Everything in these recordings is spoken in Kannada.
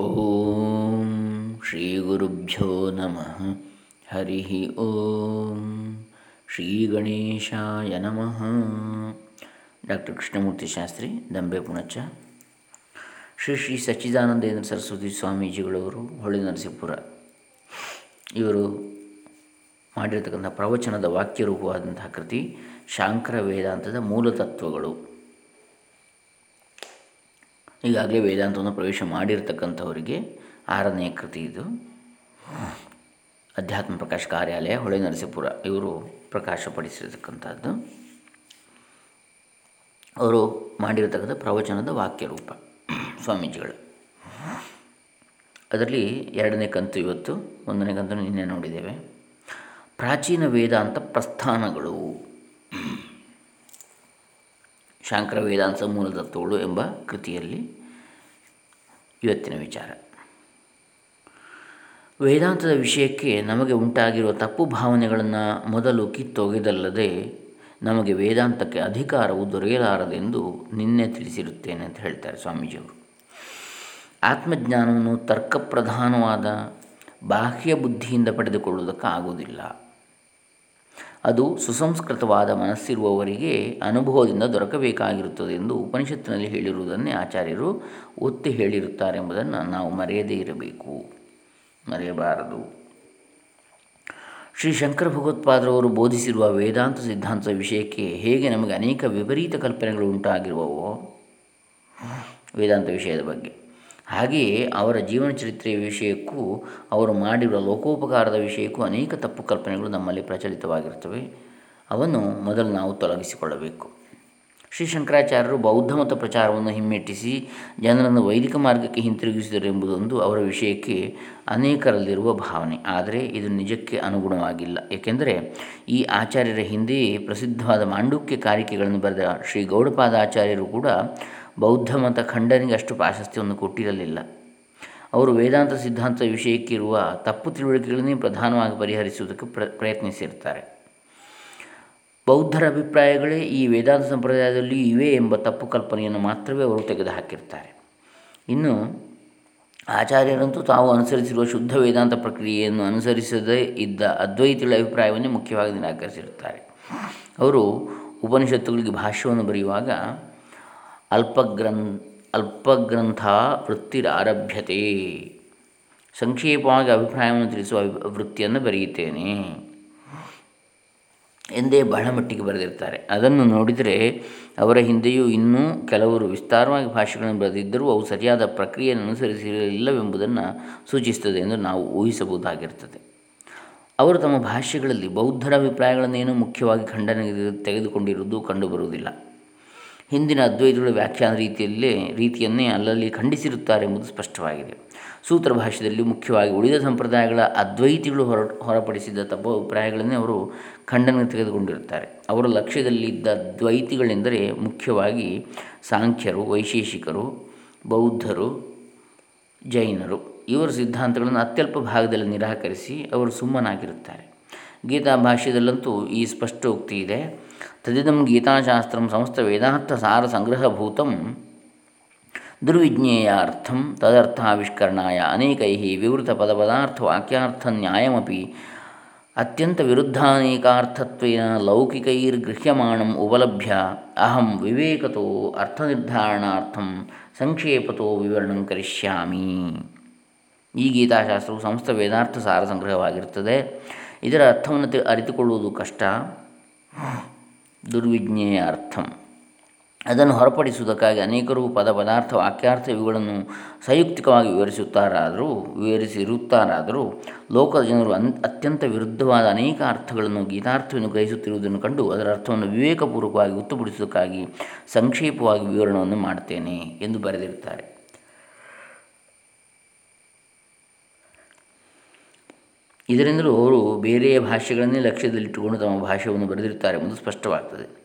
ಓಂ ಶ್ರೀ ಗುರುಭ್ಯೋ ನಮಃ. ಹರಿ ಓಂ ಶ್ರೀ ಗಣೇಶಾಯ ನಮಃ. ಡಾಕ್ಟರ್ ಕೃಷ್ಣಮೂರ್ತಿ ಶಾಸ್ತ್ರಿ, ದಂಬೆ ಪುಣಚ ಶ್ರೀ ಶ್ರೀ ಸಚ್ಚಿದಾನಂದೇಂದ್ರ ಸರಸ್ವತಿ ಸ್ವಾಮೀಜಿಗಳವರು ಹೊಳೆ ನರಸೀಪುರ. ಇವರು ಮಾಡಿರತಕ್ಕಂಥ ಪ್ರವಚನದ ವಾಕ್ಯರೂಪವಾದಂತಹ ಕೃತಿ ಶಾಂಕರ ವೇದಾಂತದ ಮೂಲತತ್ವಗಳು ಈಗಾಗಲೇ ವೇದಾಂತವನ್ನು ಪ್ರವೇಶ ಮಾಡಿರ್ತಕ್ಕಂಥವರಿಗೆ ಆರನೇ ಕೃತಿ ಇದು. ಅಧ್ಯಾತ್ಮ ಪ್ರಕಾಶ ಕಾರ್ಯಾಲಯ, ಹೊಳೆ ನರಸೀಪುರ, ಇವರು ಪ್ರಕಾಶಪಡಿಸಿರ್ತಕ್ಕಂಥದ್ದು. ಅವರು ಮಾಡಿರತಕ್ಕಂಥ ಪ್ರವಚನದ ವಾಕ್ಯ ರೂಪ ಸ್ವಾಮೀಜಿಗಳು. ಅದರಲ್ಲಿ ಎರಡನೇ ಕಂತು ಇವತ್ತು, ಒಂದನೇ ಕಂತು ನಿನ್ನೆ ನೋಡಿದ್ದೇವೆ. ಪ್ರಾಚೀನ ವೇದಾಂತ ಪ್ರಸ್ಥಾನಗಳು. ಶಾಂಕರ ವೇದಾಂತ ಮೂಲತತ್ವಗಳು ಎಂಬ ಕೃತಿಯಲ್ಲಿ ಇವತ್ತಿನ ವಿಚಾರ. ವೇದಾಂತದ ವಿಷಯಕ್ಕೆ ನಮಗೆ ಉಂಟಾಗಿರುವ ತಪ್ಪು ಭಾವನೆಗಳನ್ನು ಮೊದಲು ಕಿತ್ತೊಗೆದಲ್ಲದೆ ನಮಗೆ ವೇದಾಂತಕ್ಕೆ ಅಧಿಕಾರವು ದೊರೆಯಲಾರದೆಂದು ನಿನ್ನೆ ತಿಳಿಸಿರುತ್ತೇನೆ ಅಂತ ಹೇಳ್ತಾರೆ ಸ್ವಾಮೀಜಿಯವರು. ಆತ್ಮಜ್ಞಾನವನ್ನು ತರ್ಕಪ್ರಧಾನವಾದ ಬಾಹ್ಯ ಬುದ್ಧಿಯಿಂದ ಪಡೆದುಕೊಳ್ಳುವುದಕ್ಕಾಗುವುದಿಲ್ಲ. ಅದು ಸುಸಂಸ್ಕೃತವಾದ ಮನಸ್ಸಿರುವವರಿಗೆ ಅನುಭವದಿಂದ ದೊರಕಬೇಕಾಗಿರುತ್ತದೆ ಎಂದು ಉಪನಿಷತ್ತಿನಲ್ಲಿ ಹೇಳಿರುವುದನ್ನೇ ಆಚಾರ್ಯರು ಒತ್ತಿ ಹೇಳಿರುತ್ತಾರೆ ಎಂಬುದನ್ನು ನಾವು ಮರೆಯದೇ ಇರಬೇಕು. ಮರೆಯಬಾರದು. ಶ್ರೀ ಶಂಕರ ಭಗವತ್ಪಾದರವರು ಬೋಧಿಸಿರುವ ವೇದಾಂತ ಸಿದ್ಧಾಂತದ ವಿಷಯಕ್ಕೆ ಹೇಗೆ ನಮಗೆ ಅನೇಕ ವಿಪರೀತ ಕಲ್ಪನೆಗಳು ಉಂಟಾಗಿರುವವೋ, ವೇದಾಂತ ವಿಷಯದ ಬಗ್ಗೆ. ಹಾಗೆಯೇ ಅವರ ಜೀವನ ಚರಿತ್ರೆಯ ವಿಷಯಕ್ಕೂ, ಅವರು ಮಾಡಿರುವ ಲೋಕೋಪಕಾರದ ವಿಷಯಕ್ಕೂ ಅನೇಕ ತಪ್ಪು ಕಲ್ಪನೆಗಳು ನಮ್ಮಲ್ಲಿ ಪ್ರಚಲಿತವಾಗಿರ್ತವೆ ಅವನ್ನು ಮೊದಲು ನಾವು ತೊಲಗಿಸಿಕೊಳ್ಳಬೇಕು. ಶ್ರೀ ಶಂಕರಾಚಾರ್ಯರು ಬೌದ್ಧ ಮತ ಪ್ರಚಾರವನ್ನು ಹಿಮ್ಮೆಟ್ಟಿಸಿ, ಜನರನ್ನು ವೈದಿಕ ಮಾರ್ಗಕ್ಕೆ ಹಿಂತಿರುಗಿಸಿದರು ಎಂಬುದೊಂದು ಅವರ ವಿಷಯಕ್ಕೆ ಅನೇಕರಲ್ಲಿರುವ ಭಾವನೆ. ಆದರೆ ಇದು ನಿಜಕ್ಕೆ ಅನುಗುಣವಾಗಿಲ್ಲ. ಏಕೆಂದರೆ ಈ ಆಚಾರ್ಯರ ಹಿಂದೆಯೇ ಪ್ರಸಿದ್ಧವಾದ ಮಾಂಡುಕ್ಯ ಕಾರಿಕೆಗಳನ್ನು ಬರೆದ ಶ್ರೀ ಗೌಡಪಾದಾಚಾರ್ಯರು ಕೂಡ ಬೌದ್ಧ ಮತ ಖಂಡನಿಗೆ ಅಷ್ಟು ಪ್ರಾಶಸ್ತ್ಯವನ್ನು ಕೊಟ್ಟಿರಲಿಲ್ಲ. ಅವರು ವೇದಾಂತ ಸಿದ್ಧಾಂತ ವಿಷಯಕ್ಕಿರುವ ತಪ್ಪು ತಿಳುವಳಿಕೆಗಳನ್ನೇ ಪ್ರಧಾನವಾಗಿ ಪರಿಹರಿಸುವುದಕ್ಕೆ ಪ್ರ, ಪ್ರಯತ್ನಿಸಿರ್ತಾರೆ. ಬೌದ್ಧರ ಅಭಿಪ್ರಾಯಗಳೇ ಈ ವೇದಾಂತ ಸಂಪ್ರದಾಯದಲ್ಲಿ ಇವೆ ಎಂಬ ತಪ್ಪು ಕಲ್ಪನೆಯನ್ನು ಮಾತ್ರವೇ ಅವರು ತೆಗೆದುಹಾಕಿರ್ತಾರೆ. ಇನ್ನು ಆಚಾರ್ಯರಂತೂ ತಾವು ಅನುಸರಿಸಿರುವ ಶುದ್ಧ ವೇದಾಂತ ಪ್ರಕ್ರಿಯೆಯನ್ನು ಅನುಸರಿಸದೇ ಇದ್ದ ಅದ್ವೈತಿಗಳ ಅಭಿಪ್ರಾಯವನ್ನೇ ಮುಖ್ಯವಾಗಿ ನಿರಾಕರಿಸಿರುತ್ತಾರೆ. ಅವರು ಉಪನಿಷತ್ತುಗಳಿಗೆ ಭಾಷ್ಯವನ್ನು ಬರೆಯುವಾಗ ಅಲ್ಪಗ್ರಂ ಅಲ್ಪಗ್ರಂಥ ವೃತ್ತಿರಾರಭ್ಯತೆ ಸಂಕ್ಷೇಪವಾಗಿ ಅಭಿಪ್ರಾಯವನ್ನು ತಿಳಿಸುವ ವೃತ್ತಿಯನ್ನು ಬರೆಯುತ್ತೇನೆ. ಎಂದೇ ಬಹಳ ಮಟ್ಟಿಗೆ ಬರೆದಿರ್ತಾರೆ. ಅದನ್ನು ನೋಡಿದರೆ ಅವರ ಹಿಂದೆಯೂ ಇನ್ನೂ ಕೆಲವರು ವಿಸ್ತಾರವಾಗಿ ಭಾಷೆಗಳನ್ನು ಬರೆದಿದ್ದರೂ ಅವು ಸರಿಯಾದ ಪ್ರಕ್ರಿಯೆಯನ್ನು ಅನುಸರಿಸಿರಲಿಲ್ಲವೆಂಬುದನ್ನು ಸೂಚಿಸುತ್ತದೆ ಎಂದು ನಾವು ಊಹಿಸಬಹುದಾಗಿರ್ತದೆ ಅವರು ತಮ್ಮ ಭಾಷೆಗಳಲ್ಲಿ ಬೌದ್ಧರ ಅಭಿಪ್ರಾಯಗಳನ್ನೇನು ಮುಖ್ಯವಾಗಿ ಖಂಡನೆಗೆ ತೆಗೆದುಕೊಂಡಿರುವುದು ಕಂಡುಬರುವುದಿಲ್ಲ. ಹಿಂದಿನ ಅದ್ವೈತಗಳ ವ್ಯಾಖ್ಯಾನ ರೀತಿಯಲ್ಲಿ, ರೀತಿಯನ್ನೇ ಅಲ್ಲಲ್ಲಿ ಖಂಡಿಸಿರುತ್ತಾರೆ ಎಂಬುದು ಸ್ಪಷ್ಟವಾಗಿದೆ. ಸೂತ್ರ ಭಾಷೆಯಲ್ಲಿ ಮುಖ್ಯವಾಗಿ ಉಳಿದ ಸಂಪ್ರದಾಯಗಳ ಅದ್ವೈತಿಗಳು ಹೊರ, ಹೊರಪಡಿಸಿದ ತಪ್ಪ ಅಭಿಪ್ರಾಯಗಳನ್ನೇ ಅವರು ಖಂಡನೆ ತೆಗೆದುಕೊಂಡಿರುತ್ತಾರೆ. ಅವರ ಲಕ್ಷ್ಯದಲ್ಲಿದ್ದ ದ್ವೈತಿಗಳೆಂದರೆ ಮುಖ್ಯವಾಗಿ ಸಾಂಖ್ಯರು, ವೈಶೇಷಿಕರು, ಬೌದ್ಧರು, ಜೈನರು. ಇವರ ಸಿದ್ಧಾಂತಗಳನ್ನು ಅತ್ಯಲ್ಪ ಭಾಗದಲ್ಲಿ ನಿರಾಕರಿಸಿ ಅವರು ಸುಮ್ಮನಾಗಿರುತ್ತಾರೆ. ಗೀತಾ ಭಾಷ್ಯದಲ್ಲಂತೂ ಈ ಸ್ಪಷ್ಟೋಕ್ತಿ ಇದೆ. ತದಿದಂ ಗೀತಾಶಾಸ್ತ್ರಂ ಸಮಸ್ತ ವೇದಾರ್ಥ ಸಾರ ಸಂಗ್ರಹಭೂತಂ ದುರ್ವಿಜ್ಞೇಯಾರ್ಥಂ ತದರ್ಥಾವಿಷ್ಕರಣಾಯ ಅನೇಕೈ ವಿವೃತ ಪದಪದಾರ್ಥ ವಾಕ್ಯಾರ್ಥ ನ್ಯಾಯಮಪಿ ಅತ್ಯಂತ ವಿರುದ್ಧಾನೇಕಾರ್ಥತ್ವೇನ ಲೌಕಿಕೈರ್ಗೃಹ್ಯಮಾಣಂ ಉಪಲಭ್ಯ ಅಹಂ ವಿವೇಕತೋ ಅರ್ಥನಿರ್ಧಾರಣಾರ್ಥಂ ಸಂಕ್ಷೇಪತೋ ವಿವರಣಂ ಕರಿಷ್ಯಾಮಿ. ಈ ಗೀತಾಶಾಸ್ತ್ರವು ಸಮಸ್ತ ವೇದಾರ್ಥ ಸಾರ ಸಂಗ್ರಹವಾಗಿರುತ್ತದೆ ಇದರ ಅರ್ಥವನ್ನು ಅರಿತುಕೊಳ್ಳುವುದು ಕಷ್ಟ. ದುರ್ವಿಜ್ಞೇಯ ಅರ್ಥಂ. ಅದನ್ನು ಹೊರಪಡಿಸುವುದಕ್ಕಾಗಿ ಅನೇಕರು ಪದ ಪದಾರ್ಥ ವಾಕ್ಯಾರ್ಥ ಇವುಗಳನ್ನು ಸಂಯುಕ್ತಿಕವಾಗಿ ವಿವರಿಸುತ್ತಾರಾದರೂ, ವಿವರಿಸಿರುತ್ತಾರಾದರೂ ಲೋಕದ ಜನರು ಅನ್, ಅತ್ಯಂತ ವಿರುದ್ಧವಾದ ಅನೇಕ ಅರ್ಥಗಳನ್ನು ಗೀತಾರ್ಥವನ್ನು ಗ್ರಹಿಸುತ್ತಿರುವುದನ್ನು ಕಂಡು ಅದರ ಅರ್ಥವನ್ನು ವಿವೇಕಪೂರ್ವಕವಾಗಿ ಗೊತ್ತುಪಡಿಸುವುದಕ್ಕಾಗಿ ಸಂಕ್ಷೇಪವಾಗಿ ವಿವರಣವನ್ನು ಮಾಡ್ತೇನೆ ಎಂದು ಬರೆದಿರುತ್ತಾರೆ. ಇದರಿಂದಲೂ ಅವರು ಬೇರೆಯ ಭಾಷೆಗಳನ್ನೇ ಲಕ್ಷ್ಯದಲ್ಲಿಟ್ಟುಕೊಂಡು ತಮ್ಮ ಭಾಷೆಯನ್ನು ಬರೆದಿರುತ್ತಾರೆ ಎಂಬುದು ಸ್ಪಷ್ಟವಾಗ್ತದೆ.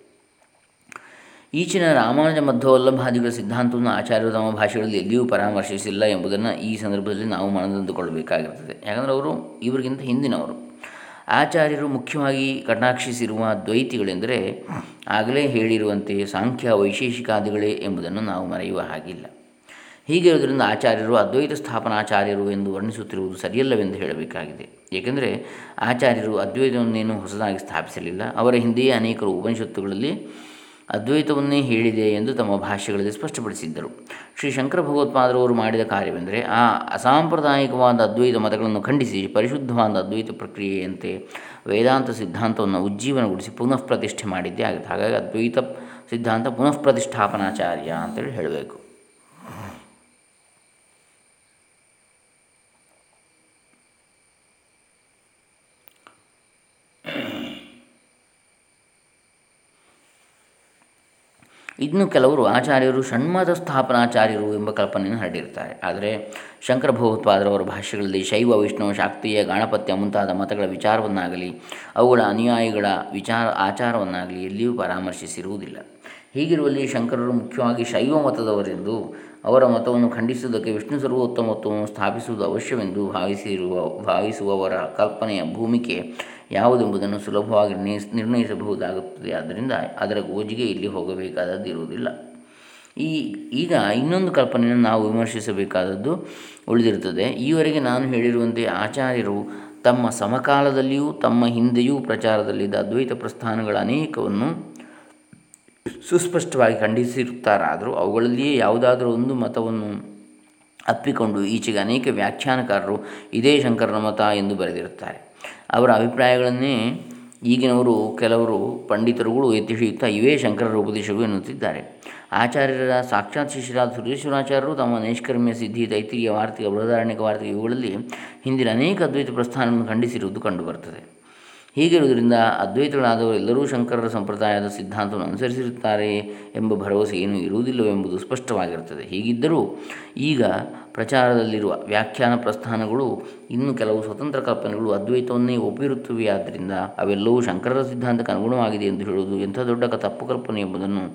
ಈಚಿನ ರಾಮಾನುಜ ಮಧ್ವವಲ್ಲಭಾದಿಗಳ ಸಿದ್ಧಾಂತವನ್ನು ಆಚಾರ್ಯರು ತಮ್ಮ ಭಾಷೆಗಳಲ್ಲಿ ಎಲ್ಲಿಯೂ ಪರಾಮರ್ಶಿಸಿಲ್ಲ ಎಂಬುದನ್ನು ಈ ಸಂದರ್ಭದಲ್ಲಿ ನಾವು ಮನದಂದುಕೊಳ್ಳಬೇಕಾಗಿರ್ತದೆ ಯಾಕಂದರೆ ಅವರು ಇವರಿಗಿಂತ ಹಿಂದಿನವರು. ಆಚಾರ್ಯರು ಮುಖ್ಯವಾಗಿ ಕಟಾಕ್ಷಿಸಿರುವ ದ್ವೈತಿಗಳೆಂದರೆ ಆಗಲೇ ಹೇಳಿರುವಂತೆ ಸಾಂಖ್ಯ ವೈಶೇಷಿಕಾದಿಗಳೇ ಎಂಬುದನ್ನು ನಾವು ಮರೆಯುವ ಹಾಗಿಲ್ಲ. ಹೀಗಿರುವುದರಿಂದ ಆಚಾರ್ಯರು ಅದ್ವೈತ ಸ್ಥಾಪನಾಚಾರ್ಯರು ಎಂದು ವರ್ಣಿಸುತ್ತಿರುವುದು ಸರಿಯಲ್ಲವೆಂದು ಹೇಳಬೇಕಾಗಿದೆ. ಏಕೆಂದರೆ ಆಚಾರ್ಯರು ಅದ್ವೈತವನ್ನೇನು ಹೊಸದಾಗಿ ಸ್ಥಾಪಿಸಲಿಲ್ಲ. ಅವರ ಹಿಂದೆಯೇ ಅನೇಕರು ಉಪನಿಷತ್ತುಗಳಲ್ಲಿ ಅದ್ವೈತವನ್ನೇ ಹೇಳಿದೆ ಎಂದು ತಮ್ಮ ಭಾಷೆಗಳಲ್ಲಿ ಸ್ಪಷ್ಟಪಡಿಸಿದ್ದರು. ಶ್ರೀ ಶಂಕರ ಭಗವತ್ಪಾದರವರು ಮಾಡಿದ ಕಾರ್ಯವೆಂದರೆ ಆ ಅಸಾಂಪ್ರದಾಯಿಕವಾದ ಅದ್ವೈತ ಮತಗಳನ್ನು ಖಂಡಿಸಿ ಪರಿಶುದ್ಧವಾದ ಅದ್ವೈತ ಪ್ರಕ್ರಿಯೆಯಂತೆ ವೇದಾಂತ ಸಿದ್ಧಾಂತವನ್ನು ಉಜ್ಜೀವನಗೊಳಿಸಿ ಪುನಃ ಪ್ರತಿಷ್ಠೆ ಮಾಡಿದ್ದೇ ಆಗುತ್ತೆ. ಹಾಗಾಗಿ ಅದ್ವೈತ ಸಿದ್ಧಾಂತ ಪುನಃ ಪ್ರತಿಷ್ಠಾಪನಾಚಾರ್ಯ ಅಂತೇಳಿ ಹೇಳಬೇಕು. ಇನ್ನು ಕೆಲವರು ಆಚಾರ್ಯರು ಷಣ್ಮದ ಸ್ಥಾಪನಾಚಾರ್ಯರು ಎಂಬ ಕಲ್ಪನೆಯನ್ನು ಹರಡಿರ್ತಾರೆ ಆದರೆ ಶಂಕರ ಭಗವತ್ಪಾದರವರ ಭಾಷೆಗಳಲ್ಲಿ ಶೈವ, ವಿಷ್ಣು, ಶಾಕ್ತೀಯ, ಗಾಣಪತ್ಯ ಮುಂತಾದ ಮತಗಳ ವಿಚಾರವನ್ನಾಗಲಿ, ಅವುಗಳ ಅನುಯಾಯಿಗಳ ವಿಚಾರ, ಆಚಾರವನ್ನಾಗಲಿ ಎಲ್ಲಿಯೂ ಪರಾಮರ್ಶಿಸಿರುವುದಿಲ್ಲ. ಹೀಗಿರುವಲ್ಲಿ ಶಂಕರರು ಮುಖ್ಯವಾಗಿ ಶೈವ ಮತದವರೆಂದು, ಅವರ ಮತವನ್ನು ಖಂಡಿಸುವುದಕ್ಕೆ ವಿಷ್ಣು ಸರ್ವೋತ್ತಮತ್ವವನ್ನು ಸ್ಥಾಪಿಸುವುದು ಅವಶ್ಯವೆಂದು ಭಾವಿಸಿರುವ, ಭಾವಿಸುವವರ ಕಲ್ಪನೆಯ ಭೂಮಿಕೆ ಯಾವುದೆಂಬುದನ್ನು ಸುಲಭವಾಗಿ ನಿರ್ಣಯಿಸಬಹುದಾಗುತ್ತದೆ. ಆದ್ದರಿಂದ ಅದರ ಗೋಜಿಗೆ ಇಲ್ಲಿ ಹೋಗಬೇಕಾದದ್ದಿರುವುದಿಲ್ಲ ಈ, ಈಗ ಇನ್ನೊಂದು ಕಲ್ಪನೆಯನ್ನು ನಾವು ವಿಮರ್ಶಿಸಬೇಕಾದದ್ದು ಉಳಿದಿರುತ್ತದೆ. ಈವರೆಗೆ ನಾನು ಹೇಳಿರುವಂತೆ ಆಚಾರ್ಯರು ತಮ್ಮ ಸಮಕಾಲದಲ್ಲಿಯೂ ತಮ್ಮ ಹಿಂದೆಯೂ ಪ್ರಚಾರದಲ್ಲಿದ್ದ ಅದ್ವೈತ ಪ್ರಸ್ಥಾನಗಳ ಅನೇಕವನ್ನು ಸುಸ್ಪಷ್ಟವಾಗಿ ಖಂಡಿಸಿರುತ್ತಾರಾದರೂ ಅವುಗಳಲ್ಲಿಯೇ ಯಾವುದಾದರೂ ಒಂದು ಮತವನ್ನು ಅಪ್ಪಿಕೊಂಡು ಈಚೆಗೆ ಅನೇಕ ವ್ಯಾಖ್ಯಾನಕಾರರು ಇದೇ ಶಂಕರನ ಮತ ಎಂದು ಬರೆದಿರುತ್ತಾರೆ. ಅವರ ಅಭಿಪ್ರಾಯಗಳನ್ನೇ ಈಗಿನವರು, ಕೆಲವರು ಪಂಡಿತರುಗಳು ಹಿಡಿಯುತ್ತಾ ಇವೇ ಶಂಕರರ ಉಪದೇಶಗಳು ಎನ್ನುತ್ತಿದ್ದಾರೆ. ಆಚಾರ್ಯರ ಸಾಕ್ಷಾತ್ ಶಿಷ್ಯರಾದ ಸುರೇಶ್ವರಾಚಾರ್ಯರು ತಮ್ಮ ನೈಷ್ಕರ್ಮ್ಯ ಸಿದ್ಧಿ ತೈತಿರಿಯ ವಾರ್ತಿಕ ಬೃಹದಾರಣ್ಯಕ ವಾರ್ತಿಕ ಇವುಗಳಲ್ಲಿ ಹಿಂದಿನ ಅನೇಕ ಅದ್ವೈತ ಪ್ರಸ್ಥಾನವನ್ನು ಖಂಡಿಸಿರುವುದು ಕಂಡುಬರುತ್ತದೆ. ಹೀಗಿರುವುದರಿಂದ ಅದ್ವೈತಗಳಾದವರು ಎಲ್ಲರೂ ಶಂಕರರ ಸಂಪ್ರದಾಯದ ಸಿದ್ಧಾಂತವನ್ನು ಅನುಸರಿಸಿರುತ್ತಾರೆ ಎಂಬ ಭರವಸೆ ಏನೂ ಇರುವುದಿಲ್ಲವೆಂಬುದು ಸ್ಪಷ್ಟವಾಗಿರುತ್ತದೆ. ಹೀಗಿದ್ದರೂ ಈಗ ಪ್ರಚಾರದಲ್ಲಿರುವ ವ್ಯಾಖ್ಯಾನ ಪ್ರಸ್ಥಾನಗಳು ಇನ್ನು ಕೆಲವು ಸ್ವತಂತ್ರ ಕಲ್ಪನೆಗಳು ಅದ್ವೈತವನ್ನೇ ಒಪ್ಪಿರುತ್ತವೆಯಾದ್ದರಿಂದ ಅವೆಲ್ಲವೂ ಶಂಕರರ ಸಿದ್ಧಾಂತಕ್ಕೆ ಅನುಗುಣವಾಗಿದೆ ಎಂದು ಹೇಳುವುದು ಎಂಥ ದೊಡ್ಡ ತಪ್ಪು ಕಲ್ಪನೆ ಎಂಬುದನ್ನು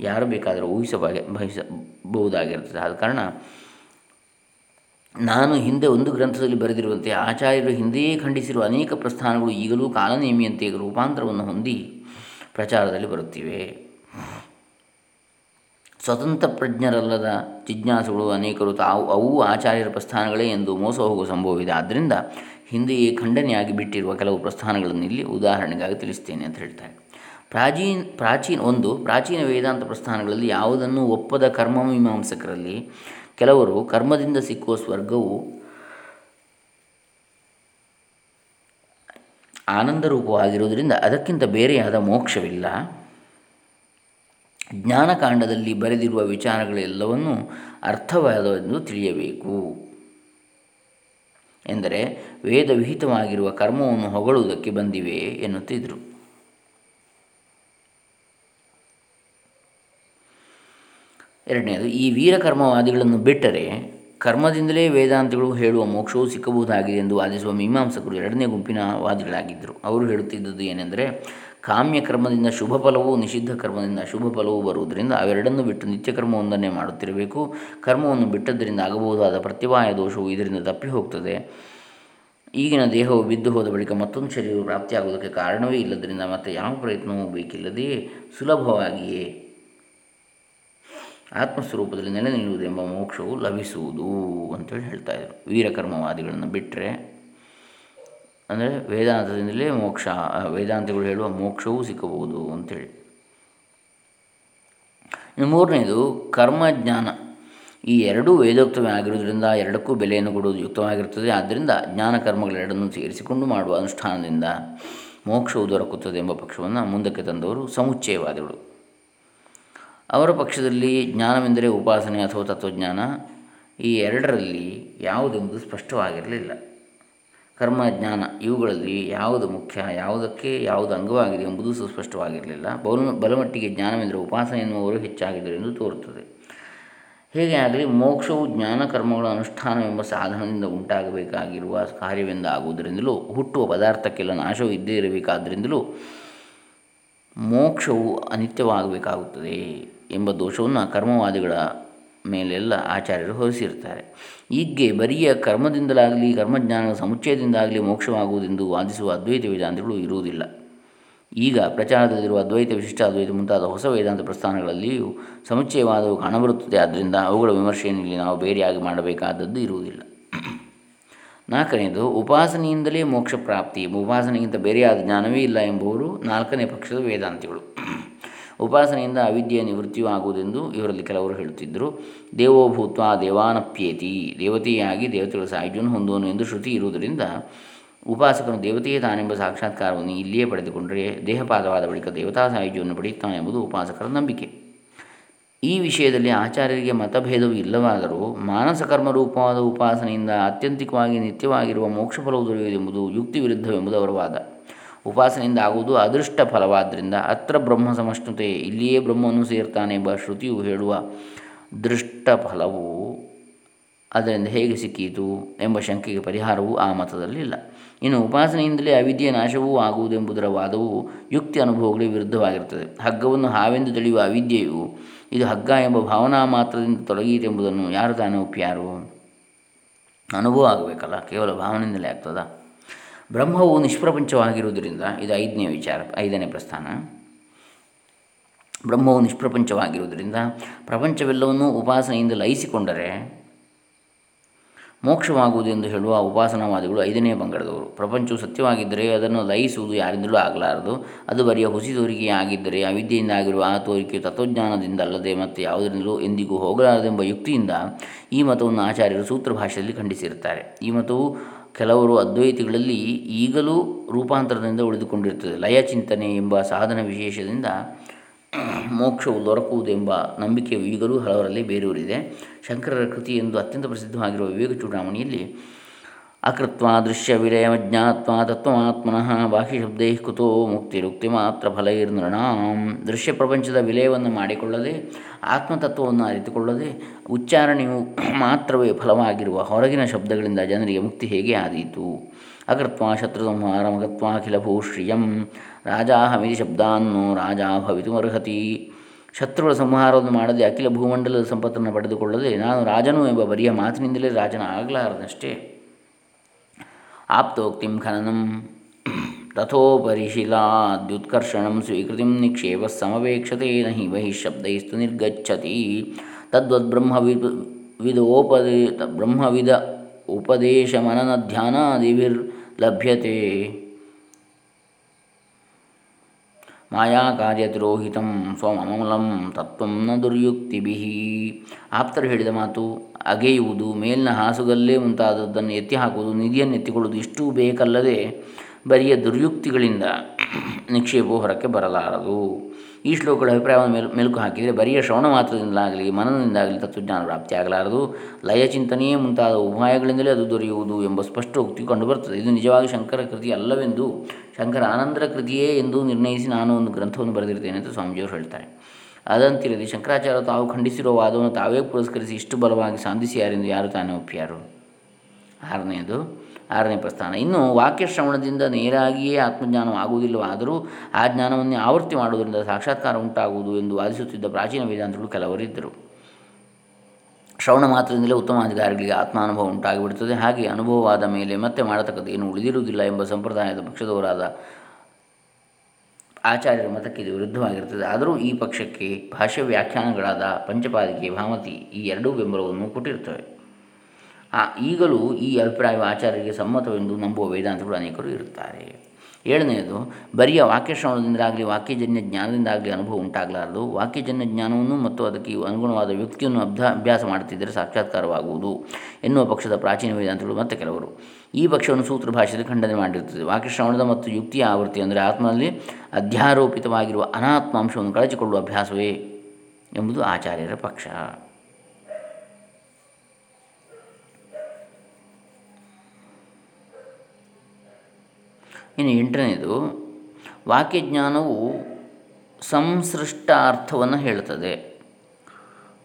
ಯಾರು ಬೇಕಾದರೂ ಊಹಿಸಬಾಗೆ ಬಹಿಸಬಹುದಾಗಿರುತ್ತದೆ ಆದ ಕಾರಣ ನಾನು ಹಿಂದೆ ಒಂದು ಗ್ರಂಥದಲ್ಲಿ ಬರೆದಿರುವಂತೆ ಆಚಾರ್ಯರು ಹಿಂದೆಯೇ ಖಂಡಿಸಿರುವ ಅನೇಕ ಪ್ರಸ್ಥಾನಗಳು ಈಗಲೂ ಕಾಲನೇಮಿಯಂತೆ ರೂಪಾಂತರವನ್ನು ಹೊಂದಿ ಪ್ರಚಾರದಲ್ಲಿ ಬರುತ್ತಿವೆ. ಸ್ವತಂತ್ರ ಪ್ರಜ್ಞರಲ್ಲದ ಜಿಜ್ಞಾಸುಗಳು ಅನೇಕರು ತಾವು ಅವು ಆಚಾರ್ಯರ ಪ್ರಸ್ಥಾನಗಳೇ ಎಂದು ಮೋಸ ಹೋಗುವ ಸಂಭವವಿದೆ. ಆದ್ದರಿಂದ ಹಿಂದೆಯೇ ಖಂಡನೆಯಾಗಿ ಬಿಟ್ಟಿರುವ ಕೆಲವು ಪ್ರಸ್ಥಾನಗಳನ್ನು ಇಲ್ಲಿ ಉದಾಹರಣೆಗಾಗಿ ತಿಳಿಸ್ತೇನೆ ಅಂತ ಹೇಳ್ತಾರೆ. ಪ್ರಾಚೀನ ಪ್ರಾಚೀನ ಒಂದು, ಪ್ರಾಚೀನ ವೇದಾಂತ ಪ್ರಸ್ಥಾನಗಳಲ್ಲಿ ಯಾವುದನ್ನು ಒಪ್ಪದ ಕರ್ಮಮೀಮಾಂಸಕರಲ್ಲಿ ಕೆಲವರು ಕರ್ಮದಿಂದ ಸಿಕ್ಕುವ ಸ್ವರ್ಗವು ಆನಂದರೂಪವಾಗಿರುವುದರಿಂದ ಅದಕ್ಕಿಂತ ಬೇರೆಯಾದ ಮೋಕ್ಷವಿಲ್ಲ. ಜ್ಞಾನಕಾಂಡದಲ್ಲಿ ಬರೆದಿರುವ ವಿಚಾರಗಳೆಲ್ಲವನ್ನೂ ಅರ್ಥವಾದವೆಂದು ತಿಳಿಯಬೇಕು. ಎಂದರೆ ವೇದ ವಿಹಿತವಾಗಿರುವ ಕರ್ಮವನ್ನು ಹೊಗಳುವುದಕ್ಕೆ ಬಂದಿವೆ ಎನ್ನುತ್ತಿದ್ದರು ಎರಡನೇದು, ಈ ವೀರಕರ್ಮವಾದಿಗಳನ್ನು ಬಿಟ್ಟರೆ ಕರ್ಮದಿಂದಲೇ ವೇದಾಂತಗಳು ಹೇಳುವ ಮೋಕ್ಷವು ಸಿಕ್ಕಬಹುದಾಗಿದೆ ಎಂದು ವಾದಿಸುವ ಮೀಮಾಂಸಕರು ಎರಡನೇ ಗುಂಪಿನ ವಾದಿಗಳಾಗಿದ್ದರು. ಅವರು ಹೇಳುತ್ತಿದ್ದುದು ಏನೆಂದರೆ ಕಾಮ್ಯ ಕರ್ಮದಿಂದ ಶುಭ ಫಲವು ನಿಷಿದ್ಧ ಕರ್ಮದಿಂದ ಶುಭ ಫಲವೂ ಬರುವುದರಿಂದ ಅವೆರಡನ್ನು ಬಿಟ್ಟು ನಿತ್ಯ ಕರ್ಮವೊಂದನ್ನೇ ಮಾಡುತ್ತಿರಬೇಕು. ಕರ್ಮವನ್ನು ಬಿಟ್ಟದ್ದರಿಂದ ಆಗಬಹುದಾದ ಪ್ರತಿಭಾಯ ದೋಷವು ಇದರಿಂದ ತಪ್ಪಿ ಹೋಗ್ತದೆ. ಈಗಿನ ದೇಹವು ಬಿದ್ದು ಹೋದ ಬಳಿಕ ಮತ್ತೊಂದು ಶರೀರವು ಪ್ರಾಪ್ತಿಯಾಗುವುದಕ್ಕೆ ಕಾರಣವೇ ಇಲ್ಲದರಿಂದ ಮತ್ತೆ ಯಾವ ಪ್ರಯತ್ನವೂ ಬೇಕಿಲ್ಲದೆಯೇ? ಸುಲಭವಾಗಿಯೇ ಆತ್ಮಸ್ವರೂಪದಲ್ಲಿ ನೆಲೆ ನಿಲ್ಲುವುದು ಎಂಬ ಮೋಕ್ಷವು ಲಭಿಸುವುದು ಅಂತೇಳಿ ಹೇಳ್ತಾ ಇದ್ದರು ವೀರಕರ್ಮವಾದಿಗಳನ್ನು ಬಿಟ್ಟರೆ ಅಂದರೆ ವೇದಾಂತದಿಂದಲೇ ಮೋಕ್ಷ ವೇದಾಂತಗಳು ಹೇಳುವ ಮೋಕ್ಷವೂ ಸಿಕ್ಕಬಹುದು ಅಂಥೇಳಿ ಇನ್ನು ಮೂರನೇದು, ಕರ್ಮಜ್ಞಾನ. ಈ ಎರಡೂ ವೇದೋಕ್ತವೇ ಆಗಿರುವುದರಿಂದ ಎರಡಕ್ಕೂ ಬೆಲೆಯನ್ನು ಕೊಡುವುದು ಯುಕ್ತವಾಗಿರುತ್ತದೆ ಆದ್ದರಿಂದ ಜ್ಞಾನ ಕರ್ಮಗಳೆರಡನ್ನು ಸೇರಿಸಿಕೊಂಡು ಮಾಡುವ ಅನುಷ್ಠಾನದಿಂದ ಮೋಕ್ಷವು ದೊರಕುತ್ತದೆ ಎಂಬ ಪಕ್ಷವನ್ನು ಮುಂದಕ್ಕೆ ತಂದವರು ಸಮುಚ್ಚಯವಾದಿಗಳು. ಅವರ ಪಕ್ಷದಲ್ಲಿ ಜ್ಞಾನವೆಂದರೆ ಉಪಾಸನೆ ಅಥವಾ ತತ್ವಜ್ಞಾನ, ಈ ಎರಡರಲ್ಲಿ ಯಾವುದೆಂಬುದು ಸ್ಪಷ್ಟವಾಗಿರಲಿಲ್ಲ. ಕರ್ಮ, ಜ್ಞಾನ ಇವುಗಳಲ್ಲಿ ಯಾವುದು ಮುಖ್ಯ, ಯಾವುದಕ್ಕೆ ಯಾವುದು ಅಂಗವಾಗಿದೆ ಎಂಬುದು ಸುಸ್ಪಷ್ಟವಾಗಿರಲಿಲ್ಲ. ಬಲ, ಬಲಮಟ್ಟಿಗೆ ಜ್ಞಾನವೆಂದರೆ ಉಪಾಸನೆ ಎನ್ನುವರು ಹೆಚ್ಚಾಗಿದ್ದರು ಎಂದು ತೋರುತ್ತದೆ. ಹೇಗೆ ಆಗಲಿ ಮೋಕ್ಷವು ಜ್ಞಾನ ಕರ್ಮಗಳ ಅನುಷ್ಠಾನವೆಂಬ ಸಾಧನದಿಂದ ಉಂಟಾಗಬೇಕಾಗಿರುವ ಕಾರ್ಯವೆಂದಾಗುವುದರಿಂದಲೂ, ಹುಟ್ಟುವ ಪದಾರ್ಥಕ್ಕೆಲ್ಲ ನಾಶವು ಇದ್ದೇ ಇರಬೇಕಾದ್ದರಿಂದಲೂ ಮೋಕ್ಷವು ಅನಿತ್ಯವಾಗಬೇಕಾಗುತ್ತದೆ. ಎಂಬ ದೋಷವನ್ನು ಕರ್ಮವಾದಿಗಳ ಮೇಲೆಲ್ಲ ಆಚಾರ್ಯರು ಹೊರಿಸಿರ್ತಾರೆ. ಹೀಗೆ ಬರಿಯ ಕರ್ಮದಿಂದಲಾಗಲಿ, ಕರ್ಮಜ್ಞಾನದ ಸಮುಚ್ಚಯದಿಂದಾಗಲಿ ಮೋಕ್ಷವಾಗುವುದೆಂದು ವಾದಿಸುವ ಅದ್ವೈತ ವೇದಾಂತಗಳು ಇರುವುದಿಲ್ಲ. ಈಗ ಪ್ರಚಾರದಲ್ಲಿರುವ ಅದ್ವೈತ ವಿಶಿಷ್ಟ ಅದ್ವೈತ ಮುಂತಾದ ಹೊಸ ವೇದಾಂತ ಪ್ರಸ್ಥಾನಗಳಲ್ಲಿಯೂ ಸಮುಚ್ಚಯವಾದವು ಕಾಣಬರುತ್ತದೆ. ಆದ್ದರಿಂದ ಅವುಗಳ ವಿಮರ್ಶೆಯನ್ನು ಇಲ್ಲಿ ನಾವು ಬೇರೆಯಾಗಿ ಮಾಡಬೇಕಾದದ್ದು ಇರುವುದಿಲ್ಲ. ನಾಲ್ಕನೆಯದು, ಉಪಾಸನೆಯಿಂದಲೇ ಮೋಕ್ಷ ಪ್ರಾಪ್ತಿ ಉಪಾಸನೆಗಿಂತ ಬೇರೆಯಾದ ಜ್ಞಾನವೇ ಇಲ್ಲ ಎಂಬುವರು ನಾಲ್ಕನೇ ಪಕ್ಷದ ವೇದಾಂತಿಗಳು. ಉಪಾಸನೆಯಿಂದ ಅವಿದ್ಯೆಯ ನಿವೃತ್ತಿಯೂ ಆಗುವುದೆಂದು ಇವರಲ್ಲಿ ಕೆಲವರು ಹೇಳುತ್ತಿದ್ದರು. ದೇವೋಭೂತ್ವ ದೇವಾನಪ್ಯೇತಿ, ದೇವತೆಯಾಗಿ ದೇವತೆಗಳ ಸಾಯುಜ್ಯವನ್ನು ಹೊಂದುವನು ಎಂದು ಶ್ರುತಿ ಇರುವುದರಿಂದ ಉಪಾಸಕನು ದೇವತೆಯೇ ತಾನೆಂಬ ಸಾಕ್ಷಾತ್ಕಾರವನ್ನು ಇಲ್ಲಿಯೇ ಪಡೆದುಕೊಂಡರೆ ದೇಹಪಾದವಾದ ಬಳಿಕ ದೇವತಾ ಸಾಯುಜ್ಯವನ್ನು ಪಡೆಯುತ್ತಾನೆ ಎಂಬುದು ಉಪಾಸಕರ ನಂಬಿಕೆ. ಈ ವಿಷಯದಲ್ಲಿ ಆಚಾರ್ಯರಿಗೆ ಮತಭೇದವು ಇಲ್ಲವಾದರೂ ಮಾನಸ ಕರ್ಮರೂಪವಾದ ಉಪಾಸನೆಯಿಂದ ಆತ್ಯಂತಿಕವಾಗಿ ನಿತ್ಯವಾಗಿರುವ ಮೋಕ್ಷಫಲವು ದೊರೆಯುವುದೆಂಬುದು ಯುಕ್ತಿ ವಿರುದ್ಧವೆಂಬುದು ಅವರ ವಾದ. ಉಪಾಸನೆಯಿಂದ ಆಗುವುದು ಅದೃಷ್ಟ ಫಲವಾದ್ದರಿಂದ ಅತ್ರ ಬ್ರಹ್ಮ ಸಮಷ್ಣುತೆ ಇಲ್ಲಿಯೇ ಬ್ರಹ್ಮವನ್ನು ಸೇರ್ತಾನೆ ಎಂಬ ಶ್ರುತಿಯು ಹೇಳುವ ದೃಷ್ಟ ಫಲವು ಅದರಿಂದ ಹೇಗೆ ಸಿಕ್ಕೀತು ಎಂಬ ಶಂಕೆಗೆ ಪರಿಹಾರವೂ ಆ ಮತದಲ್ಲಿಲ್ಲ. ಇನ್ನು ಉಪಾಸನೆಯಿಂದಲೇ ಅವಿದ್ಯೆಯ ನಾಶವೂ ಆಗುವುದೆಂಬುದರ ವಾದವು ಯುಕ್ತಿ ಅನುಭವಗಳಿಗೆ ವಿರುದ್ಧವಾಗಿರುತ್ತದೆ. ಹಗ್ಗವನ್ನು ಹಾವೆಂದು ತಿಳಿಯುವ ಅವಿದ್ಯೆಯು, ಇದು ಹಗ್ಗ ಎಂಬ ಭಾವನಾ ಮಾತ್ರದಿಂದ ತೊಲಗೀತೆಂಬುದನ್ನು ಯಾರು ತಾನೇ ಒಪ್ಪಿಯಾರು? ಅನುಭವ ಆಗಬೇಕಲ್ಲ, ಕೇವಲ ಭಾವನೆಯಿಂದಲೇ ಆಗ್ತದ? ಬ್ರಹ್ಮವು ನಿಷ್ಪ್ರಪಂಚವಾಗಿರುವುದರಿಂದ, ಇದು ಐದನೇ ವಿಚಾರ, ಐದನೇ ಪ್ರಸ್ಥಾನ. ಬ್ರಹ್ಮವು ನಿಷ್ಪ್ರಪಂಚವಾಗಿರುವುದರಿಂದ ಪ್ರಪಂಚವೆಲ್ಲವನ್ನೂ ಉಪಾಸನೆಯಿಂದ ಲಯಿಸಿಕೊಂಡರೆ ಮೋಕ್ಷವಾಗುವುದೆಂದು ಹೇಳುವ ಉಪಾಸನಾವಾದಿಗಳು ಐದನೇ ಬಂಗಡದವರು ಪ್ರಪಂಚವು ಸತ್ಯವಾಗಿದ್ದರೆ ಅದನ್ನು ಲಯಿಸುವುದು ಯಾರಿಂದಲೂ ಆಗಲಾರದು. ಅದು ಬರಿಯ ಹುಸಿ ತೋರಿಕೆಯಾಗಿದ್ದರೆ ಅವಿದ್ಯೆಯಿಂದ ಆಗಿರುವ ಆ ತೋರಿಕೆ ತತ್ವಜ್ಞಾನದಿಂದ ಅಲ್ಲದೆ ಮತ್ತು ಯಾವುದರಿಂದಲೂ ಎಂದಿಗೂ ಹೋಗಲಾರದೆಂಬ ಯುಕ್ತಿಯಿಂದ ಈ ಮತವನ್ನು ಆಚಾರ್ಯರು ಸೂತ್ರ ಭಾಷೆಯಲ್ಲಿ ಖಂಡಿಸಿರುತ್ತಾರೆ. ಈ ಮತವು ಕೆಲವರು ಅದ್ವೈತಿಗಳಲ್ಲಿ ಈಗಲೂ ರೂಪಾಂತರದಿಂದ ಉಳಿದುಕೊಂಡಿರುತ್ತದೆ ಲಯ ಚಿಂತನೆ ಎಂಬ ಸಾಧನ ವಿಶೇಷದಿಂದ ಮೋಕ್ಷವು ದೊರಕುವುದೆಂಬ ನಂಬಿಕೆಯು ಈಗಲೂ ಹಲವರಲ್ಲಿ ಬೇರೂರಿದೆ. ಶಂಕರರ ಕೃತಿ ಎಂದು ಅತ್ಯಂತ ಪ್ರಸಿದ್ಧವಾಗಿರುವ ವಿವೇಕ ಚೂಡಾಮಣಿಯಲ್ಲಿ ಅಕೃತ್ವ ದೃಶ್ಯ ವಿಲಯಮಜ್ಞಾತ್ವ ತತ್ವಮಾತ್ಮನಃ ಬಾಹ್ಯಶಬ್ದೈ ಕುತೋ ಮುಕ್ತಿರುಕ್ತಿ ಮಾತ್ರ ಫಲೈರ್ನೃಣಾಂ. ದೃಶ್ಯ ಪ್ರಪಂಚದ ವಿಲಯವನ್ನು ಮಾಡಿಕೊಳ್ಳದೆ, ಆತ್ಮತತ್ವವನ್ನು ಅರಿತುಕೊಳ್ಳದೆ, ಉಚ್ಚಾರಣೆಯು ಮಾತ್ರವೇ ಫಲವಾಗಿರುವ ಹೊರಗಿನ ಶಬ್ದಗಳಿಂದ ಜನರಿಗೆ ಮುಕ್ತಿ ಹೇಗೆ ಆದೀತು? ಅಕೃತ್ವ ಶತ್ರುಸಂಹಾರಮಗತ್ವ ಅಖಿಲ ಭೂಶ್ರಿಯಂ. ರಾಜಾಹಮಿತಿ ಶಬ್ದಾನ್ನು ರಾಜ ಭವಿತುಮರ್ಹತಿ ಶತ್ರುಗಳ ಸಂಹಾರವನ್ನು ಮಾಡದೆ ಅಖಿಲ ಭೂಮಂಡಲದ ಸಂಪತ್ತನ್ನು ಪಡೆದುಕೊಳ್ಳದೆ, ನಾನು ರಾಜನು ಎಂಬ ಬರಿಯ ಮಾತಿನಿಂದಲೇ ರಾಜನ ಆಗಲಾರದಷ್ಟೇ. आप्तोक्तिं तथोपरिशीलाद्युत्कर्षणं स्वीकृतिं निक्षेपस्समवेक्षते न हि बहिःशब्दैस्तु निर्गच्छति। तद्वद्ब्रह्मवि विदोपदे ब्रह्मविद उपदेशमननध्यानादिभिर्लभ्यते। ಬ್ರಹ್ಮವಿದ ಉಪದೇಶ ಮನನ ಧ್ಯಾನಾದಿಭಿರ್ಲಭ್ಯತೆ ಮಾಯಾ ಕಾರ್ಯತಿರೋಹಿತಂ ಸ್ವಮಮೂಲಂ ತತ್ವಂ ನ ದುರ್ಯುಕ್ತಿಭಿ. ಆಪ್ತರು ಹೇಳಿದ ಮಾತು ಅಗೆಯುವುದು, ಮೇಲಿನ ಹಾಸುಗಲ್ಲೇ ಮುಂತಾದದ್ದನ್ನು ಎತ್ತಿ ಹಾಕುವುದು ನಿಧಿಯನ್ನು ಎತ್ತಿಕೊಳ್ಳುವುದು ಇಷ್ಟು ಬೇಕಲ್ಲದೆ ಬರಿಯ ದುರ್ಯುಕ್ತಿಗಳಿಂದ ನಿಕ್ಷೇಪವು ಹೊರಕ್ಕೆ ಬರಲಾರದು. ಈ ಶ್ಲೋಕಗಳ ಅಭಿಪ್ರಾಯವನ್ನು ಮೆಲು, ಮೆಲುಕು ಹಾಕಿದರೆ ಬರಿಯ ಶ್ರವಣ ಮಾತ್ರದಿಂದಲಾಗಲಿ ಮನನದಿಂದಾಗಲಿ ತತ್ವಜ್ಞಾನ ಪ್ರಾಪ್ತಿಯಾಗಲಾರದು ಲಯ ಚಿಂತನೆಯೇ ಮುಂತಾದ ಉಪಾಯಗಳಿಂದಲೇ ಅದು ದೊರೆಯುವುದು ಎಂಬ ಸ್ಪಷ್ಟ ಉಕ್ತಿ ಕಂಡುಬರುತ್ತದೆ. ಇದು ನಿಜವಾಗಿ ಶಂಕರ ಕೃತಿ ಅಲ್ಲವೆಂದು ಶಂಕರ ಆನಂದರ ಕೃತಿಯೇ ಎಂದು ನಿರ್ಣಯಿಸಿ ನಾನು ಒಂದು ಗ್ರಂಥವನ್ನು ಬರೆದಿರ್ತೇನೆ ಅಂತ ಸ್ವಾಮೀಜಿಯವರು ಹೇಳ್ತಾರೆ. ಅದಂತಿರಲಿ, ಶಂಕರಾಚಾರ್ಯ ತಾವು ಖಂಡಿಸಿರುವ ವಾದವನ್ನು ತಾವೇ ಪುರಸ್ಕರಿಸಿ ಇಷ್ಟು ಬಲವಾಗಿ ಸಾಧಿಸಿಯಾರೆಂದು ಯಾರು ತಾನೇ ಒಪ್ಪಿಯಾರು? ಆರನೆಯದು ಆರನೇ ಪ್ರಸ್ಥಾನ. ಇನ್ನು ವಾಕ್ಯ ಶ್ರವಣದಿಂದ ನೇರಾಗಿಯೇ ಆತ್ಮಜ್ಞಾನವಾಗುವುದಿಲ್ಲವಾದರೂ ಆ ಜ್ಞಾನವನ್ನೇ ಆವೃತ್ತಿ ಮಾಡುವುದರಿಂದ ಸಾಕ್ಷಾತ್ಕಾರ ಉಂಟಾಗುವುದು ಎಂದು ವಾದಿಸುತ್ತಿದ್ದ ಪ್ರಾಚೀನ ವೇದಾಂತಗಳು ಕೆಲವರಿದ್ದರು. ಶ್ರವಣ ಮಾತ್ರದಿಂದಲೇ ಉತ್ತಮ ಅಧಿಕಾರಿಗಳಿಗೆ ಆತ್ಮಾನುಭವ ಉಂಟಾಗಿಬಿಡುತ್ತದೆ. ಹಾಗೆ ಅನುಭವವಾದ ಮೇಲೆ ಮತ್ತೆ ಮಾಡತಕ್ಕದ್ದು ಏನು ಉಳಿದಿರುವುದಿಲ್ಲ ಎಂಬ ಸಂಪ್ರದಾಯದ ಪಕ್ಷದವರಾದ ಆಚಾರ್ಯರ ಮತಕ್ಕೆ ಇದು ವಿರುದ್ಧವಾಗಿರುತ್ತದೆ. ಆದರೂ ಈ ಪಕ್ಷಕ್ಕೆ ಭಾಷ್ಯ ವ್ಯಾಖ್ಯಾನಗಳಾದ ಪಂಚಪಾದಿಕೆ, ಭಾಮತಿ ಈ ಎರಡೂ ಬೆಂಬಲವನ್ನು ಕೊಟ್ಟಿರುತ್ತವೆ. ಈಗಲೂ ಈ ಅಭಿಪ್ರಾಯವು ಆಚಾರ್ಯರಿಗೆ ಸಮ್ಮತವೆಂದು ನಂಬುವ ವೇದಾಂತಗಳು ಅನೇಕರು ಇರುತ್ತಾರೆ. ಏಳನೆಯದು, ಬರಿಯ ವಾಕ್ಯಶ್ರವಣದಿಂದಾಗಲಿ, ವಾಕ್ಯಜನ್ಯ ಜ್ಞಾನದಿಂದಾಗಲಿ ಅನುಭವ ಉಂಟಾಗಲಾರದು. ವಾಕ್ಯಜನ್ಯ ಜ್ಞಾನವನ್ನು ಮತ್ತು ಅದಕ್ಕೆ ಅನುಗುಣವಾದ ವ್ಯಕ್ತಿಯನ್ನು ಅಭ್ಯಾ, ಅಭ್ಯಾಸ ಮಾಡುತ್ತಿದ್ದರೆ ಸಾಕ್ಷಾತ್ಕಾರವಾಗುವುದು ಎನ್ನುವ ಪಕ್ಷದ ಪ್ರಾಚೀನ ವೇದಾಂತಗಳು ಮತ್ತು ಕೆಲವರು. ಈ ಪಕ್ಷವನ್ನು ಸೂತ್ರ ಭಾಷೆಯಲ್ಲಿ ಖಂಡನೆ ಮಾಡಿರುತ್ತದೆ. ವಾಕ್ಯಶ್ರವಣದ ಮತ್ತು ಯುಕ್ತಿಯ ಆವೃತ್ತಿ ಅಂದರೆ ಆತ್ಮನಲ್ಲಿ ಅಧ್ಯಾರೋಪಿತವಾಗಿರುವ ಅನಾತ್ಮಾಂಶವನ್ನು ಕಳಚಿಕೊಳ್ಳುವ ಅಭ್ಯಾಸವೇ ಎಂಬುದು ಆಚಾರ್ಯರ ಪಕ್ಷ. ಇನ್ನು ಎಂಟನೇದು, ವಾಕ್ಯಜ್ಞಾನವು ಸಂಸೃಷ್ಟ ಅರ್ಥವನ್ನು ಹೇಳುತ್ತದೆ.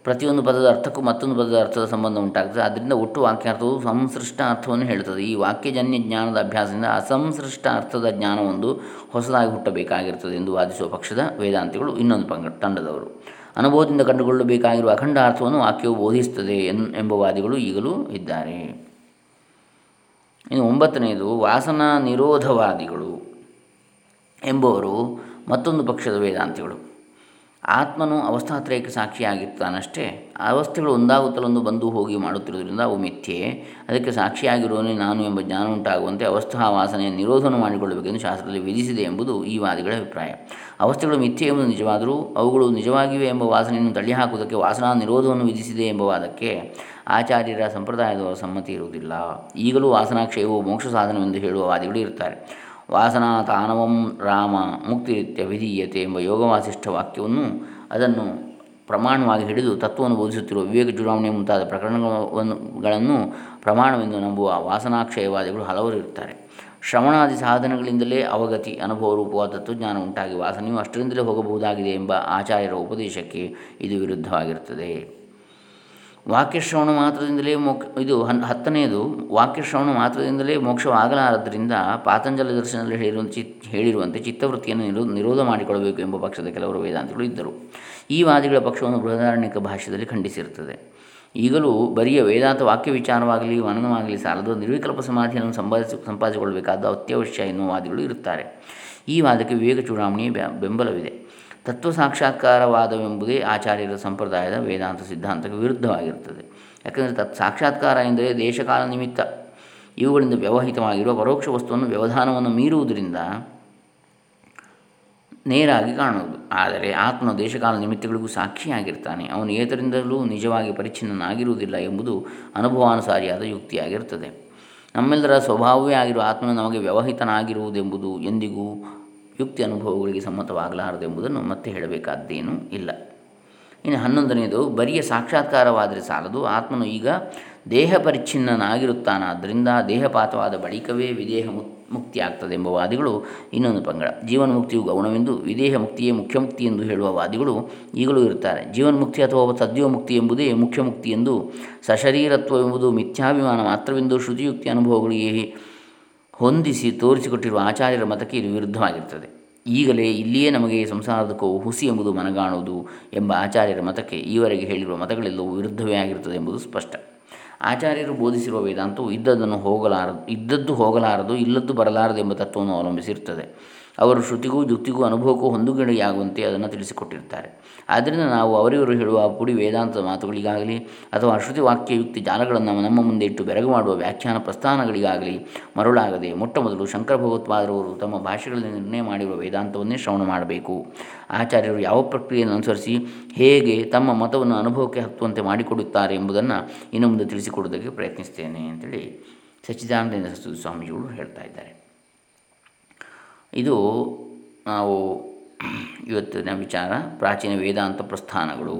ಪ್ರತಿಯೊಂದು ಪದದ ಅರ್ಥಕ್ಕೂ ಮತ್ತೊಂದು ಪದದ ಅರ್ಥದ ಸಂಬಂಧ ಉಂಟಾಗ್ತದೆ. ಅದರಿಂದ ಒಟ್ಟು ವಾಕ್ಯಾರ್ಥವು ಸಂಸೃಷ್ಟ ಅರ್ಥವನ್ನು ಹೇಳುತ್ತದೆ. ಈ ವಾಕ್ಯಜನ್ಯ ಜ್ಞಾನದ ಅಭ್ಯಾಸದಿಂದ ಅಸಂಸೃಷ್ಟ ಅರ್ಥದ ಜ್ಞಾನವೊಂದು ಹೊಸದಾಗಿ ಹುಟ್ಟಬೇಕಾಗಿರುತ್ತದೆ ಎಂದು ವಾದಿಸುವ ಪಕ್ಷದ ವೇದಾಂತಿಗಳು ಇನ್ನೊಂದು ಪಂಗ, ತಂಡದವರು. ಅನುಭವದಿಂದ ಕಂಡುಕೊಳ್ಳಬೇಕಾಗಿರುವ ಅಖಂಡ ಅರ್ಥವನ್ನು ವಾಕ್ಯವು ಬೋಧಿಸುತ್ತದೆ ಎನ್, ಎಂಬ ವಾದಿಗಳು ಈಗಲೂ ಇದ್ದಾರೆ. ಇನ್ನು ಒಂಬತ್ತನೆಯದು ವಾಸನಾ ನಿರೋಧವಾದಿಗಳು ಎಂಬುವರು ಮತ್ತೊಂದು ಪಕ್ಷದ ವೇದಾಂತಿಗಳು. ಆತ್ಮನು ಅವಸ್ಥಾತ್ರಯಕ್ಕೆ ಸಾಕ್ಷಿಯಾಗಿರ್ತಾನಷ್ಟೇ, ಅವಸ್ಥೆಗಳು ಒಂದಾಗುತ್ತಲೊಂದು ಬಂದು ಹೋಗಿ ಮಾಡುತ್ತಿರುವುದರಿಂದ ಅವು ಮಿಥ್ಯೆ. ಅದಕ್ಕೆ ಸಾಕ್ಷಿಯಾಗಿರುವನೇ ನಾನು ಎಂಬ ಜ್ಞಾನ ಉಂಟಾಗುವಂತೆ ಅವಸ್ಥಾ ವಾಸನೆಯ ನಿರೋಧನ ಮಾಡಿಕೊಳ್ಳಬೇಕೆಂದು ಶಾಸ್ತ್ರದಲ್ಲಿ ವಿಧಿಸಿದೆ ಎಂಬುದು ಈ ವಾದಿಗಳ ಅಭಿಪ್ರಾಯ. ಅವಸ್ಥೆಗಳು ಮಿಥ್ಯೆ ಎಂಬುದು ನಿಜವಾದರೂ ಅವುಗಳು ನಿಜವಾಗಿವೆ ಎಂಬ ವಾಸನೆಯನ್ನು ತಳ್ಳಿಹಾಕುವುದಕ್ಕೆ ವಾಸನಾ ನಿರೋಧವನ್ನು ವಿಧಿಸಿದೆ ಎಂಬ ವಾದಕ್ಕೆ ಆಚಾರ್ಯರ ಸಂಪ್ರದಾಯದವರ ಸಮ್ಮತಿ ಇರುವುದಿಲ್ಲ. ಈಗಲೂ ವಾಸನಾಕ್ಷಯವು ಮೋಕ್ಷ ಸಾಧನವೆಂದು ಹೇಳುವ ವಾದಿಗಳು ಇರ್ತಾರೆ ವಾಸನಾ ತಾನವಂ ರಾಮ ಮುಕ್ತಿರಿತ್ಯ ವಿಧೀಯತೆ ಎಂಬ ಯೋಗವಾಸಿಷ್ಠ ವಾಕ್ಯವನ್ನು ಅದನ್ನು ಪ್ರಮಾಣವಾಗಿ ಹಿಡಿದು ತತ್ವವನ್ನು ಬೋಧಿಸುತ್ತಿರುವ ವಿವೇಕ ಚುನಾವಣೆ ಮುಂತಾದ ಪ್ರಕರಣಗಳನ್ನು ಪ್ರಮಾಣವೆಂದು ನಂಬುವ ವಾಸನಾಕ್ಷಯವಾದಿಗಳು ಹಲವರು ಇರ್ತಾರೆ ಶ್ರವಣಾದಿ ಸಾಧನಗಳಿಂದಲೇ ಅವಗತಿ, ಅನುಭವ ರೂಪವಾದ ತತ್ವಜ್ಞಾನ ಉಂಟಾಗಿ ವಾಸನೆಯು ಅಷ್ಟರಿಂದಲೇ ಹೋಗಬಹುದಾಗಿದೆ ಎಂಬ ಆಚಾರ್ಯರ ಉಪದೇಶಕ್ಕೆ ಇದು ವಿರುದ್ಧವಾಗಿರುತ್ತದೆ. ವಾಕ್ಯಶ್ರವಣ ಮಾತ್ರದಿಂದಲೇ ಮೋಕ್ಷ, ಇದು ಹನ್, ಹತ್ತನೆಯದು, ವಾಕ್ಯಶ್ರವಣ ಮಾತ್ರದಿಂದಲೇ ಮೋಕ್ಷವಾಗಲಾರದ್ದರಿಂದ ಪಾತಂಜಲ ದರ್ಶನದಲ್ಲಿ ಹೇಳಿರುವಂತೆ ಚಿತ್, ಹೇಳಿರುವಂತೆ ಚಿತ್ತವೃತ್ತಿಯನ್ನು ನಿರೋ, ನಿರೋಧ ಮಾಡಿಕೊಳ್ಳಬೇಕು ಎಂಬ ಪಕ್ಷದ ಕೆಲವರು ವೇದಾಂತಿಗಳು ಇದ್ದರು. ಈ ವಾದಿಗಳ ಪಕ್ಷವನ್ನು ಬೃಹದಾರಣ್ಯಕ ಭಾಷ್ಯದಲ್ಲಿ ಖಂಡಿಸಿರುತ್ತದೆ. ಈಗಲೂ ಬರಿಯ ವೇದಾಂತ ವಾಕ್ಯ ವಿಚಾರವಾಗಲಿ ಮನನವಾಗಲಿ ಸಾಲದು ನಿರ್ವಿಕಲ್ಪ ಸಮಾಧಿಯನ್ನು ಸಂಪಾದಿಸಿ ಸಂಪಾದಿಸಿಕೊಳ್ಳಬೇಕಾದ ಅತ್ಯವಶ್ಯ ಎನ್ನುವ ವಾದಿಗಳು ಇರುತ್ತಾರೆ. ಈ ವಾದಕ್ಕೆ ವಿವೇಕ ಚೂಡಾಮಣಿಯ ಬೆಂಬಲವಿದೆ. ತತ್ವ ಸಾಕ್ಷಾತ್ಕಾರವಾದವೆಂಬುದೇ ಆಚಾರ್ಯರ ಸಂಪ್ರದಾಯದ ವೇದಾಂತ ಸಿದ್ಧಾಂತಕ್ಕೆ ವಿರುದ್ಧವಾಗಿರುತ್ತದೆ. ಯಾಕಂದರೆ ತತ್ ಸಾಕ್ಷಾತ್ಕಾರ ಎಂದರೆ ದೇಶಕಾಲ ನಿಮಿತ್ತ. ಇವುಗಳಿಂದ ವ್ಯವಹಿತವಾಗಿರುವ ಪರೋಕ್ಷ ವಸ್ತುವನ್ನು ವ್ಯವಧಾನವನ್ನು ಮೀರುವುದರಿಂದ ನೇರಾಗಿ ಕಾಣುವುದು. ಆದರೆ ಆತ್ಮ ದೇಶಕಾಲ ನಿಮಿತ್ತಗಳಿಗೂ ಸಾಕ್ಷಿಯಾಗಿರ್ತಾನೆ. ಅವನು ಏತರಿಂದಲೂ ನಿಜವಾಗಿ ಪರಿಚ್ಛಿನ್ನನಾಗಿರುವುದಿಲ್ಲ ಎಂಬುದು ಅನುಭವಾನುಸಾರಿಯಾದ ಯುಕ್ತಿಯಾಗಿರುತ್ತದೆ. ನಮ್ಮೆಲ್ಲರ ಸ್ವಭಾವವೇ ಆಗಿರುವ ಆತ್ಮನು ನಮಗೆ ವ್ಯವಹಿತನಾಗಿರುವುದೆಂಬುದು ಎಂದಿಗೂ ಯುಕ್ತಿ ಅನುಭವಗಳಿಗೆ ಸಮ್ಮತವಾಗಲಾರದೆಂಬುದನ್ನು ಮತ್ತೆ ಹೇಳಬೇಕಾದ್ದೇನೂ ಇಲ್ಲ. ಇನ್ನು ಹನ್ನೊಂದನೆಯದು, ಬರಿಯ ಸಾಕ್ಷಾತ್ಕಾರವಾದರೆ ಸಾಲದು. ಆತ್ಮನು ಈಗ ದೇಹ ಪರಿಚ್ಛಿನ್ನನಾಗಿರುತ್ತಾನಾದ್ದರಿಂದ ದೇಹಪಾತವಾದ ಬಳಿಕವೇ ವಿದೇಹ ಮುಕ್ತಿ ಆಗ್ತದೆ ಎಂಬ ವಾದಿಗಳು ಇನ್ನೊಂದು ಪಂಗಡ. ಜೀವನ್ ಮುಕ್ತಿಯು ಗೌಣವೆಂದು ವಿದೇಹ ಮುಕ್ತಿಯೇ ಮುಖ್ಯ ಮುಕ್ತಿ ಎಂದು ಹೇಳುವ ವಾದಿಗಳು ಈಗಲೂ ಇರುತ್ತಾರೆ. ಜೀವನ್ ಮುಕ್ತಿ ಅಥವಾ ಸದ್ಯೋ ಮುಕ್ತಿ ಎಂಬುದೇ ಮುಖ್ಯ ಮುಕ್ತಿ ಎಂದು ಸಶರೀರತ್ವ ಎಂಬುದು ಮಿಥ್ಯಾಭಿಮಾನ ಮಾತ್ರವೆಂದು ಶ್ರುತಿಯುಕ್ತಿ ಅನುಭವಗಳಿಗೆ ಹೊಂದಿಸಿ ತೋರಿಸಿಕೊಟ್ಟಿರುವ ಆಚಾರ್ಯರ ಮತಕ್ಕೆ ಇದು ವಿರುದ್ಧವಾಗಿರ್ತದೆ. ಈಗಲೇ ಇಲ್ಲಿಯೇ ನಮಗೆ ಸಂಸಾರದ ಹುಸಿ ಎಂಬುದು ಮನಗಾಣುವುದು ಎಂಬ ಆಚಾರ್ಯರ ಮತಕ್ಕೆ ಈವರೆಗೆ ಹೇಳಿರುವ ಮತಗಳೆಲ್ಲವೂ ವಿರುದ್ಧವೇ ಆಗಿರುತ್ತದೆ ಎಂಬುದು ಸ್ಪಷ್ಟ. ಆಚಾರ್ಯರು ಬೋಧಿಸಿರುವ ವೇದಾಂತವು ಇದ್ದದ್ದನ್ನು ಹೋಗಲಾರದು, ಇದ್ದದ್ದು ಹೋಗಲಾರದು, ಇಲ್ಲದ್ದು ಬರಲಾರದು ಎಂಬ ತತ್ವವನ್ನು ಅವಲಂಬಿಸಿರುತ್ತದೆ. ಅವರು ಶ್ರುತಿಗೂ ಯುಕ್ತಿಗೂ ಅನುಭವಕ್ಕೂ ಹೊಂದುಗಡೆಯಾಗುವಂತೆ ಅದನ್ನು ತಿಳಿಸಿಕೊಟ್ಟಿರ್ತಾರೆ ಆದ್ದರಿಂದ ನಾವು ಅವರಿವರು ಹೇಳುವ ಪುಡಿ ವೇದಾಂತದ ಮಾತುಗಳಿಗಾಗಲಿ ಅಥವಾ ಶ್ರುತಿ ವಾಕ್ಯ ಯುಕ್ತಿ ಜಾಲಗಳನ್ನು ನಮ್ಮ ಮುಂದೆ ಇಟ್ಟು ಬೆರಗು ಮಾಡುವ ವ್ಯಾಖ್ಯಾನ ಪ್ರಸ್ಥಾನಗಳಿಗಾಗಲಿ ಮರುಳಾಗದೆ ಮೊಟ್ಟ ಮೊದಲು ಶಂಕರ ಭಗವತ್ಪಾದರವರು ತಮ್ಮ ಭಾಷೆಗಳಲ್ಲಿ ನಿರ್ಣಯ ಮಾಡಿರುವ ವೇದಾಂತವನ್ನೇ ಶ್ರವಣ ಮಾಡಬೇಕು. ಆಚಾರ್ಯರು ಯಾವ ಪ್ರಕ್ರಿಯೆಯನ್ನು ಅನುಸರಿಸಿ ಹೇಗೆ ತಮ್ಮ ಮತವನ್ನು ಅನುಭವಕ್ಕೆ ಹತ್ತುವಂತೆ ಮಾಡಿಕೊಡುತ್ತಾರೆ ಎಂಬುದನ್ನು ಇನ್ನು ಮುಂದೆ ತಿಳಿಸಿಕೊಡುವುದಕ್ಕೆ ಪ್ರಯತ್ನಿಸ್ತೇನೆ ಅಂತೇಳಿ ಸಚ್ಚಿದಾನಂದ ಸ್ವಾಮೀಜಿಗಳು ಹೇಳ್ತಾ ಇದ್ದಾರೆ. ಇದು ನಾವು ಇವತ್ತಿನ ವಿಚಾರ, ಪ್ರಾಚೀನ ವೇದಾಂತ ಪ್ರಸ್ಥಾನಗಳು.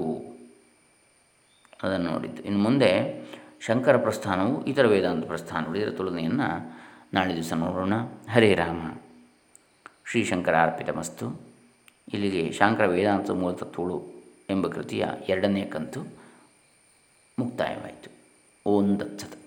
ಅದನ್ನು ನೋಡಿದ್ದು. ಇನ್ನು ಮುಂದೆ ಶಂಕರ ಪ್ರಸ್ಥಾನವು ಇತರ ವೇದಾಂತ ಪ್ರಸ್ಥಾನಗಳು, ಇದರ ತುಲನೆಯನ್ನು ನಾಳೆ ದಿವಸ ನೋಡೋಣ. ಹರೇ ರಾಮ. ಶ್ರೀ ಶಂಕರ ಮಸ್ತು ಇಲ್ಲಿಗೆ ಶಾಂಕರ ವೇದಾಂತ ಮೂಲತತ್ವಗಳು ಎಂಬ ಕೃತಿಯ ಎರಡನೇ ಕಂತು ಮುಕ್ತಾಯವಾಯಿತು. ಓಂ ದತ್ಸತ್